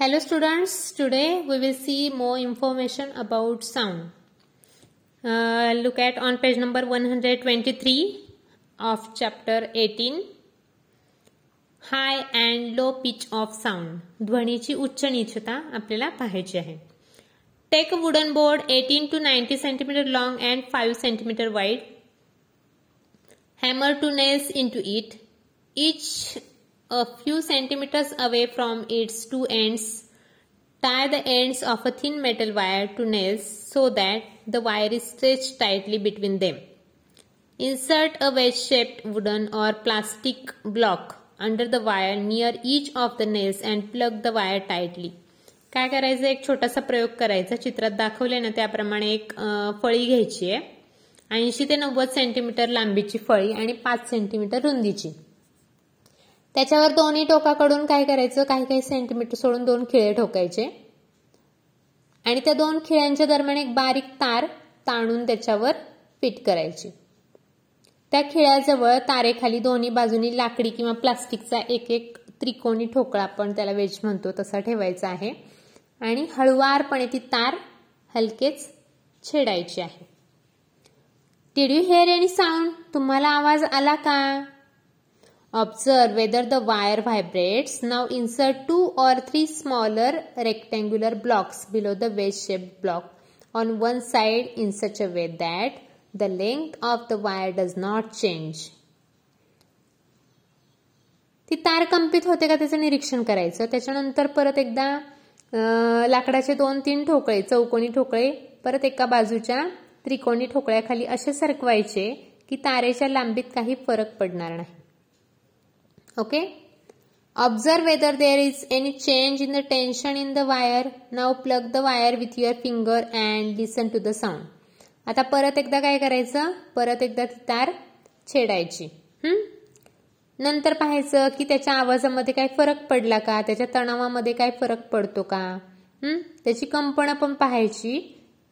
Hello students, today we will see more information about sound. Uh, look at on page number 123 of chapter 18 High and low pitch of sound. ध्वनीची उच्च नीचता आपल्याला पाहायची आहे Take a wooden board 18 to 90 centimeter long and 5 centimeter wide. Hammer two nails into it. Each a few centimeters away from its two ends. Tie the ends of a thin metal wire to nails so that the wire is stretched tightly between them. Insert a wedge-shaped wooden or plastic block under the wire near each of the nails and plug the wire tightly. काय करायचं एक छोटासा प्रयोग करायचा चित्रात दाखवले ना त्याप्रमाणे एक फळी घ्यायची आहे ऐंशी ते नव्वद सेंटीमीटर लांबीची फळी आणि पाच सेंटीमीटर रुंदीची त्याच्यावर दोन्ही टोकाकडून काय करायचं? काही काही सेंटीमीटर सोडून दोन खिळे ठोकायचे. आणि त्या दोन खिळ्यांच्या दरम्यान एक बारीक तार ताणून त्याच्यावर फिट करायची. त्या खिळ्याजवळ तारेखाली दोन्ही बाजूनी लाकडी किंवा प्लास्टिकचा एक एक त्रिकोणी ठोकळा आपण त्याला वेज म्हणतो तसा ठेवायचा आहे. आणि हळुवारपणे ती तार हलकेच छेडायची आहे. Did you hear any sound तुम्हाला आवाज आला का? Observe whether the wire vibrates. Now insert two or three smaller rectangular blocks below the wedge-shaped block on one side in such a way that the length of the wire does not change. ती तार कंपित होते का त्याचं निरीक्षण करायचं त्याच्यानंतर परत एकदा लाकडाचे दोन तीन ठोकळे चौकोनी ठोकळे परत एका बाजूच्या त्रिकोणी ठोकळ्याखाली असे सरकवायचे की तारेच्या लांबीत काही फरक पडणार नाही okay? Observe whether there is any change in the tension in the wire. Now plug the wire with your finger and listen to the sound. आता परत एकदा काय करायचं? परत एकदा ती तार छेडायची. नंतर पाहायचं की त्याच्या आवाजामध्ये काय फरक पडला का? त्याच्या तणावामध्ये काय फरक पडतो का? त्याची कंपनं पण पाहायची.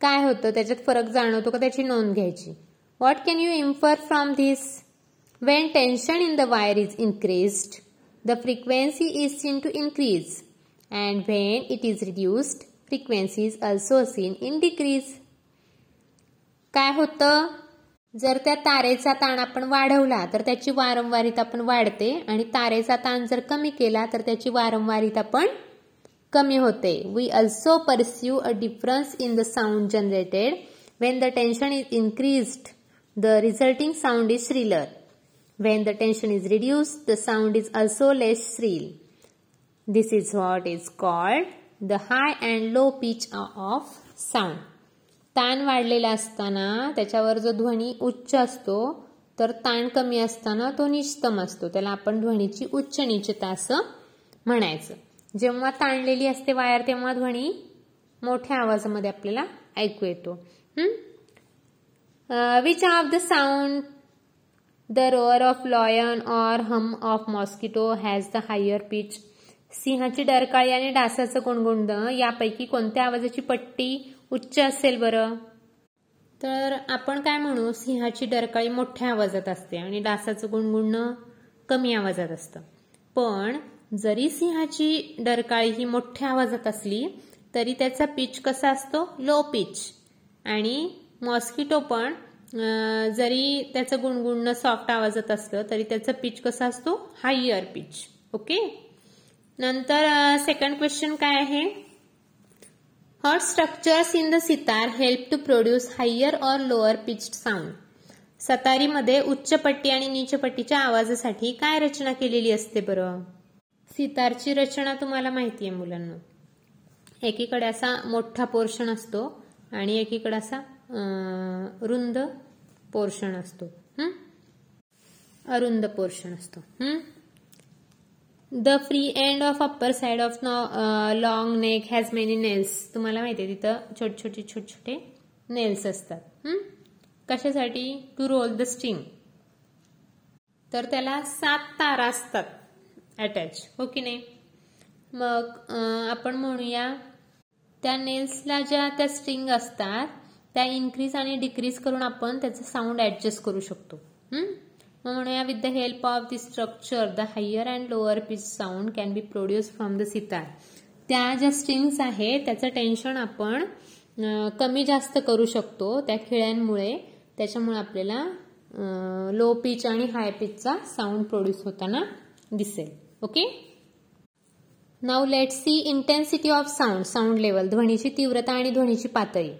काय होतं? त्याच्यात फरक जाणवतो का? त्याची नोंद घ्यायची. What can you infer from this When tension in the wire is increased, the frequency is seen to increase. And when it is reduced, frequency is also seen in decrease. काय होतं? जर त्या तारेचा ताण आपण वाढवला तर त्याची वारंवारिता पण वाढते. आणि तारेचा ताण जर कमी केला तर त्याची वारंवारिता पण कमी होते. We also pursue a difference in the sound generated when the tension is increased the resulting sound is shriller When the tension is reduced, the sound is also less shrill. This is what is called the high and low pitch of sound. ताण वाढलेला असताना त्याच्यावर जो ध्वनी उच्च असतो तर ताण कमी असताना तो निष्तम असतो त्याला आपण ध्वनीची उच्च निचता असं म्हणायचं जेव्हा ताणलेली असते वायर तेव्हा ध्वनी मोठ्या आवाजामध्ये आपल्याला ऐकू येतो which of the sound The roar of lion or hum of mosquito has the higher pitch. सिंहाची डरकाळी आणि डासाचं कोणगुंड यापैकी कोणत्या आवाजाची पट्टी उच्च असेल बरं? तर आपण काय म्हणू? सिंहाची डरकाळी मोठ्या आवाजात असते आणि डासाचं गुणगुणणं कमी आवाजात असतं. पण जरी सिंहाची डरकाळी ही मोठ्या आवाजात असली तरी त्याचा पिच कसा असतो? लो पिच आणि मॉस्किटो पण जरी त्याचं गुणगुणणं सॉफ्ट आवाजात असलं तरी त्याचं पिच कसा असतो? हायर पिच ओके नंतर सेकंड क्वेश्चन काय आहे? What structures in the sitar help to produce higher or lower pitch sound सतारीमध्ये उच्च पट्टी आणि नीच पट्टीच्या आवाजासाठी काय रचना केलेली असते बरं? सितारची रचना तुम्हाला माहिती आहे मुलांना. एकीकडे असा मोठा पोर्शन असतो आणि एकीकडे असा रुंद पोर्शन असतो. अरुंद पोर्शन असतो. The free end of upper side of long neck has many nails तुम्हाला माहिती आहे तिथं छोटे छोटे छोटे छोटे नेल्स असतात. कशासाठी? टू रोल द स्ट्रिंग तर त्याला सात तारा असतात अटॅच हो की नाही? मग आपण म्हणूया त्या नेल्सला ज्या त्या स्ट्रिंग असतात त्या इन्क्रीज आणि डिक्रीज करून आपण त्याचं साऊंड ऍडजस्ट करू शकतो. मग म्हणूया with the help of the structure the higher and lower pitch sound can be produce from the sitar त्या ज्या स्ट्रिंग्स आहेत त्याचं टेन्शन आपण कमी जास्त करू शकतो त्या खिळ्यांमुळे. त्याच्यामुळे आपल्याला लो पिच आणि हाय पिचचा साऊंड प्रोड्यूस होताना दिसेल. Okay now let see intensity of sound sound level ध्वनीची तीव्रता आणि ध्वनीची पातळी.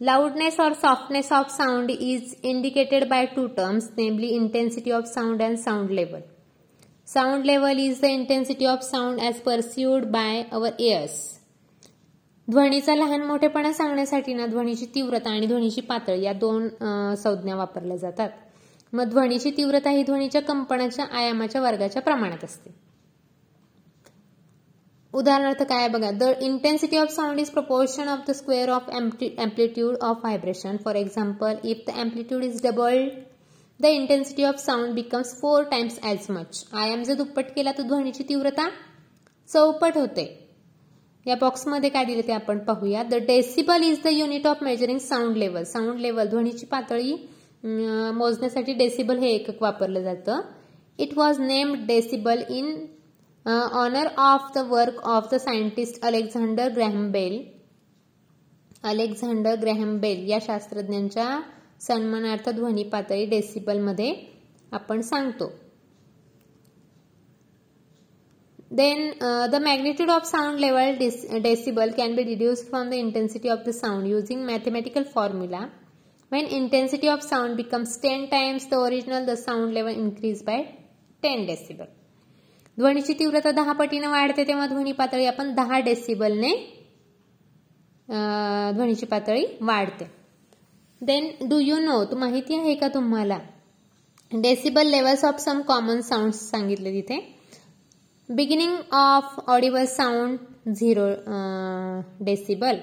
Loudness or softness of sound is indicated by two terms namely intensity of sound and sound level sound level is the intensity of sound as perceived by our ears. ध्वनीचा लहान मोठेपणा सांगण्यासाठी ना ध्वनीची तीव्रता आणि ध्वनीची पातळी या दोन संज्ञा वापरल्या जातात. मग ध्वनीची तीव्रता ही ध्वनीच्या कंपनाच्या आयामाच्या वर्गाच्या प्रमाणात असते. उदाहरणार्थ काय बघा the intensity of sound is proportion of the square of amplitude of vibration for example if the amplitude is doubled the intensity of sound becomes four times as much आयाम जर दुप्पट केला तर ध्वनीची तीव्रता चौपट होते. या बॉक्समध्ये काय दिले ते आपण पाहूया. The decibel is the unit of measuring sound level sound level ध्वनीची पातळी मोजण्यासाठी डेसिबल हे एकक वापरलं जातं. It was named decibel in honour of the work of the scientist Alexander Graham Bell Alexander Graham Bell या शास्त्रज्ञांच्या सन्मानार्थ ध्वनी पातळी डेसिबलमध्ये आपण सांगतो. Then the magnitude of sound level decibel can be reduce from the intensity of the sound using mathematical formula when intensity of sound becomes ten times the original the sound level increase by ten decibel ध्वनीची तीव्रता दहा पटीने वाढते तेव्हा ध्वनी पातळी आपण दहा डेसिबलने ध्वनीची पातळी वाढते. देन डू यू नो तू माहिती आहे का तुम्हाला? Decibel levels of some common sound सांगितले तिथे. Beginning of audible sound zero decibel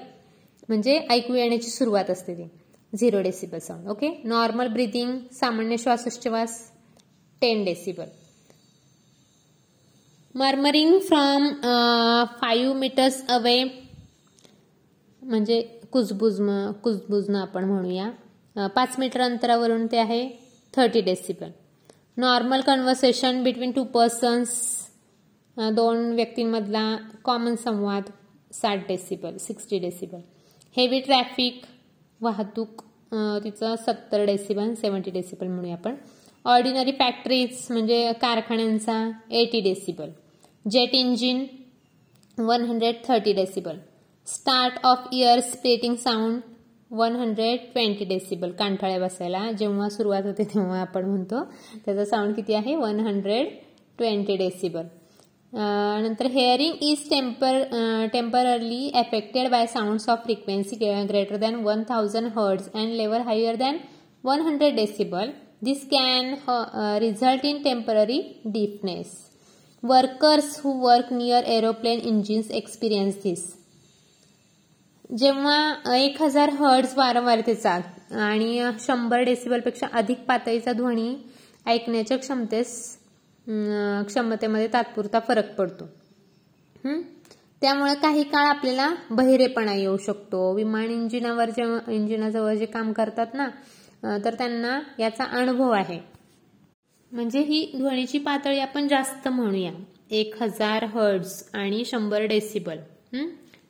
म्हणजे ऐकू येण्याची सुरुवात असते ती. Zero decibel sound okay normal breathing सामान्य श्वासोच्छवास ten decibel murmuring from five metres away म्हणजे कुजबुज कुजबुजनं आपण म्हणूया. पाच मीटर अंतरावरून ते आहे thirty decibel normal conversation between two persons दोन व्यक्तींमधला कॉमन संवाद साठ decibel sixty decibel heavy traffic वाहतूक तिचं सत्तर डेसिबल सेवन्टी डेसिबल म्हणूया आपण. ऑर्डिनरी फॅक्टरीज म्हणजे कारखान्यांचा eighty decibel jet engine one hundred thirty decibel start of ear splitting sound one hundred twenty decibel कांठाळ्या बसायला. जेव्हा सुरुवात होते तेव्हा आपण म्हणतो त्याचा साऊंड किती आहे? वन हंड्रेड ट्वेंटी डेसिबल नंतर hearing is temper temporarily affected by sounds of frequency greater than one thousand hertz and level higher than one hundred decibel this can result in temporary deafness workers who work near aeroplane engines experience this जेव्हा एक हजार hertz वारंवारतेचा आणि शंभर डेसिबलपेक्षा अधिक पातळीचा ध्वनी ऐकण्याच्या क्षमतेस क्षमतेमध्ये तात्पुरता फरक पडतो. त्यामुळे काही काळ आपल्याला बहिरेपणा येऊ शकतो. विमान इंजिनावर जेव्हा इंजिनाजवळ जे काम करतात ना तर त्यांना याचा अनुभव आहे. म्हणजे ही ध्वनीची पातळी आपण जास्त म्हणूया. एक हजार हर्ड्स आणि शंभर डेसिबल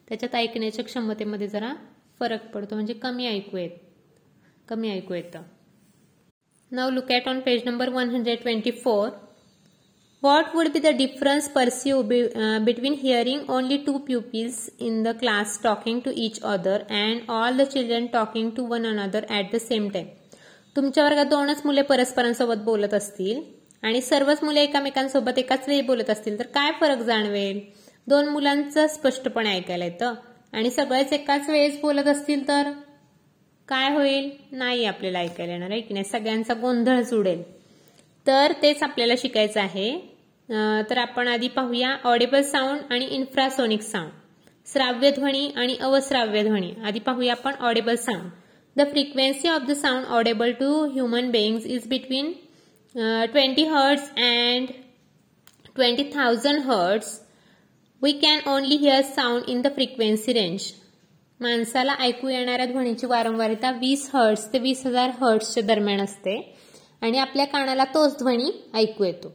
त्याच्यात ऐकण्याच्या क्षमतेमध्ये जरा फरक पडतो. म्हणजे कमी ऐकू येत. कमी ऐकू येतं. Now look at on page number one hundred twenty four what would be the difference perceive between hearing only two pupils in the class talking to each other and all the children talking to one another at the same time तुमच्या वर्गात दोनच मुले परस्परांसोबत बोलत असतील आणि सर्वच मुले एकामेकांसोबत एकाच वेळी बोलत असतील तर काय फरक जाणवेल दोन मुलांचं स्पष्टपणे ऐकायला येतं. आणि सगळेच एकाच वेळेस बोलत असतील तर? काय होईल? नाही आपल्याला ऐकायला येणार आहे की नाही? सगळ्यांचा गोंधळ जुडेल. तर तेच आपल्याला शिकायचं आहे. तर आपण आधी पाहूया ऑडिबल साऊंड आणि इन्फ्रासोनिक साऊंड श्राव्य ध्वनी आणि अवश्राव्य ध्वनी आधी पाहूया आपण audible sound the frequency of the sound audible to human beings is between twenty hertz and twenty thousand hertz we can only hear sound in the frequency range माणसाला ऐकू येणाऱ्या ध्वनीची वारंवारता वीस हर्ट्स ते वीस हजार हर्ट्सच्या दरम्यान असते. आणि आपल्या कानाला तोच ध्वनी ऐकू येतो.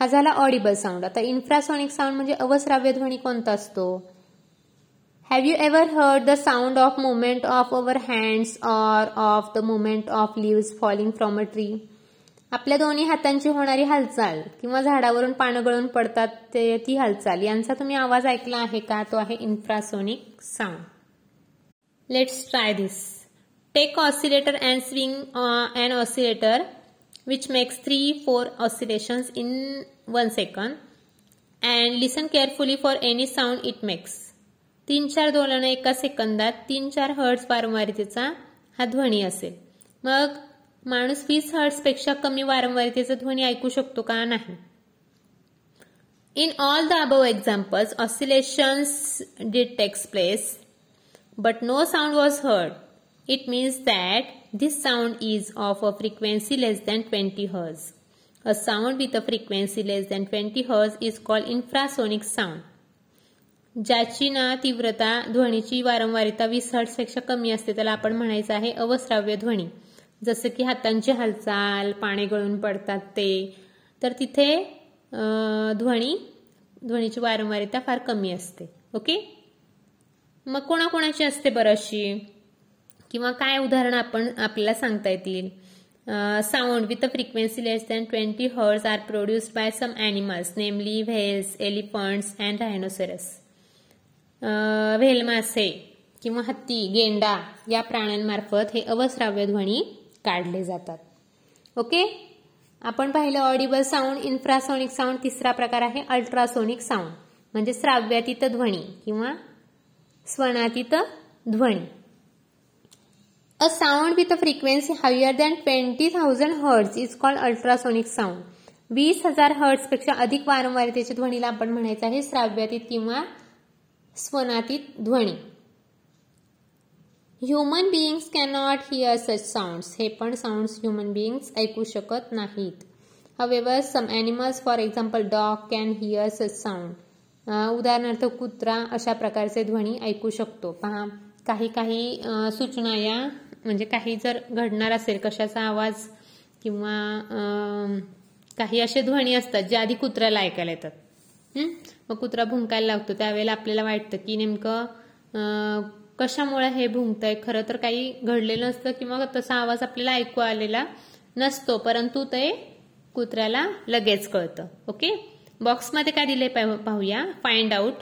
हा झाला ऑडिबल साऊंड आता इन्फ्रासॉनिक साऊंड म्हणजे अवस्राव्य ध्वनी कोणता असतो? Have you ever heard the sound of movement of our hands or of the movement of leaves falling from a tree? आपल्या दोन्ही हातांची होणारी हालचाल किंवा झाडावरून पानं गळून पडतात ते ती हालचाल यांचा तुम्ही आवाज ऐकला आहे का? तो आहे infrasonic sound let's try this take oscillator and swing and oscillator which makes three four oscillations in one second and listen carefully for any sound it makes तीन चार दोलन एका सेकंदात तीन चार हर्ट्स वारंवारितेचा हा ध्वनी असेल. मग माणूस वीसपेक्षा कमी वारंवारितेचा ध्वनी ऐकू शकतो का नाही? In all the above examples oscillations did takes place but no sound was heard it means that this sound is of a frequency less than twenty hertz a sound with a frequency less than twenty hertz is called infrasonic sound ज्याची ना तीव्रता ध्वनीची वारंवारिता वीस हर्ट्सपेक्षा कमी असते त्याला आपण म्हणायचं आहे अवस्राव्य ध्वनी. जसं की हातांची हालचाल पाणी गळून पडतात ते तर तिथे ध्वनी ध्वनीची वारंवारिता फार कमी असते. ओके? मग कोणाकोणाची असते बरंचशी? किंवा काय उदाहरण आपण आपल्याला सांगता येतील? Sound with a frequency less than twenty hertz are produced by some animals namely whales elephants and rhinoceros whale मासे किंवा हत्ती गेंडा या प्राण्यांमार्फत हे अवस्राव्य ध्वनी काढले जातात. ओके आपण पाहिलं ऑडिबल साऊंड इन्फ्रासोनिक साऊंड तिसरा प्रकार आहे अल्ट्रासोनिक साऊंड म्हणजे श्राव्यातीत ध्वनी किंवा स्वनातीत ध्वनी. A sound with a frequency higher than twenty thousand hertz is called ultrasonic sound वीस हजार हर्ट्सपेक्षा अधिक वारंवारतेच्या ध्वनीला आपण म्हणायचं आहे श्राव्यातीत किंवा स्वनातीत ध्वनी. Human beings cannot hear such sounds हे पण साऊंड्स ह्युमन बिईंग्स ऐकू शकत नाहीत. However some animals for example dog can hear such sound उदाहरणार्थ कुत्रा अशा प्रकारचे ध्वनी ऐकू शकतो. पहा काही काही सूचना या म्हणजे काही जर घडणार असेल कशाचा आवाज किंवा काही असे ध्वनी असतात जे आधी कुत्र्याला ऐकायला येतात. मग कुत्रा भुंकायला लागतो. त्यावेळेला आपल्याला वाटतं की नेमकं कशामुळे हे भुंकतंय? खरं तर काही घडलेलं नसतं किंवा तसा आवाज आपल्याला ऐकू आलेला नसतो. परंतु ते कुत्र्याला लगेच कळतं. ओके? बॉक्समध्ये काय दिले पाहूया. Find out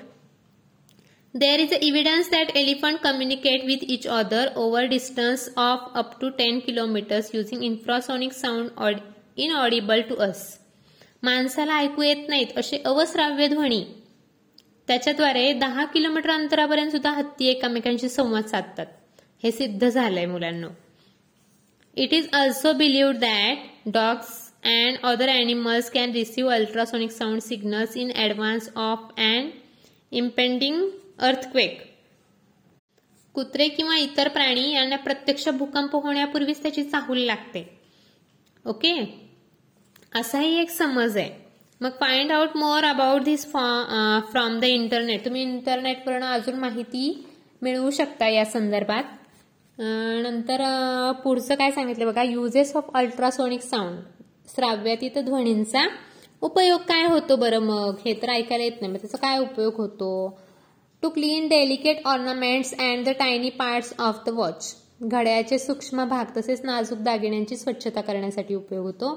there is a evidence that elephant communicate with each other over distance of up to ten kilometres using infrasonic sound inaudible to us माणसाला ऐकू येत नाहीत असे अवस्राव्य ध्वनी. त्याच्याद्वारे दहा किलोमीटर अंतरापर्यंत सुद्धा हत्ती एकमेकांशी संवाद साधतात. हे सिद्ध झालंय मुलांना. It is also believed that dogs and other animals can receive ultrasonic sound signals in advance of and impending earthquake कुत्रे किंवा इतर प्राणी यांना प्रत्यक्ष भूकंप होण्यापूर्वीच त्याची चाहूल लागते. ओके असाही एक समज आहे. मग find out more about this from the internet तुम्ही इंटरनेटवरून अजून माहिती मिळवू शकता या संदर्भात. नंतर पुढचं काय सांगितलं बघा? युजेस ऑफ अल्ट्रासोनिक साऊंड श्राव्यातीत ध्वनींचा उपयोग काय होतो बरं मग? हे तर ऐकायला येत नाही. मग त्याचा काय उपयोग होतो? To clean delicate ornaments and the tiny parts of the watch घड्याचे सूक्ष्म भाग तसेच नाजूक दागिन्यांची स्वच्छता करण्यासाठी उपयोग होतो.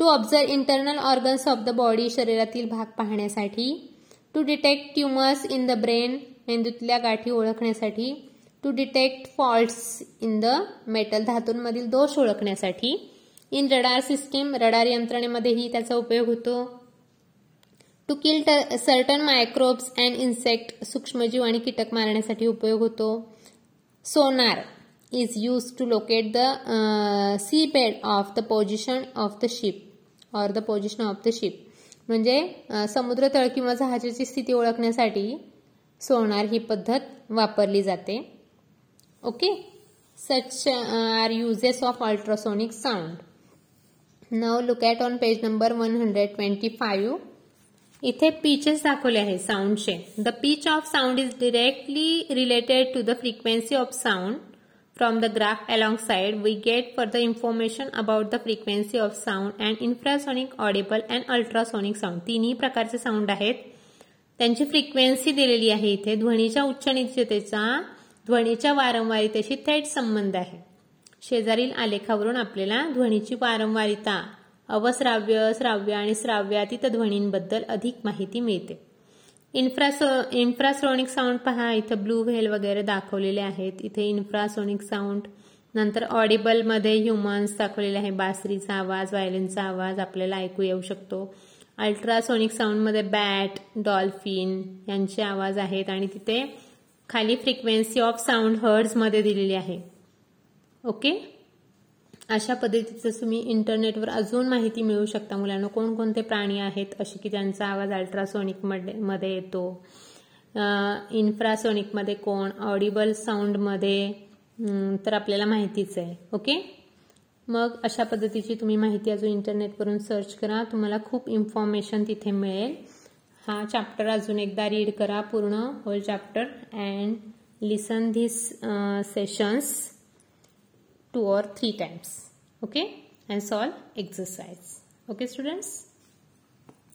To observe internal organs of the body शरीरातील भाग पाहण्यासाठी to detect tumours in the brain मेंदूतल्या गाठी ओळखण्यासाठी to detect faults in the metal धातूंमधील दोष ओळखण्यासाठी इन रडार सिस्टीम रडार यंत्रणेमध्येही त्याचा उपयोग होतो. To kill certain microbes and insect सूक्ष्मजीव आणि कीटक मारण्यासाठी उपयोग होतो. Sonar is use to locate the sea bed of the position of the ship or the position of the ship म्हणजे समुद्र तळ किंवा जहाजाची स्थिती ओळखण्यासाठी सोनार ही पद्धत वापरली जाते. Okay such are uses of ultrasonic sound now look at on page number one hundred twenty five इथे पीचेस दाखवले आहे साऊंडचे the pitch of sound is directly related to the frequency of sound From the graph alongside, we get further information about the frequency of sound and infrasonic, audible and ultrasonic sound. तिन्ही प्रकारचे sound आहेत. त्यांची frequency दिलेली आहे इथे. ध्वनीच्या उच्च निश्चितेचा ध्वनीच्या वारंवारितेशी थेट संबंध आहे. शेजारील आलेखावरून आपल्याला ध्वनीची वारंवारिता अवश्राव्य श्राव्य आणि श्राव्यातीत ध्वनींबद्दल अधिक माहिती मिळते. इन्फ्रासो इन्फ्रासोनिक साऊंड पहा इथं ब्लू व्हेल वगैरे दाखवलेले आहेत. इथे इन्फ्रासोनिक साऊंड नंतर ऑडिबलमध्ये ह्युमन्स दाखवलेले आहे. बासरीचा आवाज व्हायलिनचा आवाज आपल्याला ऐकू येऊ शकतो. अल्ट्रासोनिक साऊंडमध्ये बॅट डॉल्फिन यांचे आवाज आहेत आणि तिथे खाली फ्रिक्वेन्सी ऑफ साऊंड हर्ड्समध्ये दिलेली आहे. ओके अशा पद्धतीचं तुम्ही इंटरनेटवर अजून माहिती मिळू शकता मुलांना. कोणकोणते प्राणी आहेत? असे की त्यांचा आवाज अल्ट्रासोनिकमध्ये येतो इन्फ्रासोनिकमध्ये कोण? ऑडिबल साऊंडमध्ये. तर आपल्याला माहितीच आहे. ओके? मग अशा पद्धतीची तुम्ही माहिती अजून इंटरनेटवरून सर्च करा. तुम्हाला खूप इन्फॉर्मेशन तिथे मिळेल. हा चॅप्टर अजून एकदा रीड करा. पूर्ण whole chapter and listen this sessions two or three times. Okay? And solve exercise. Okay students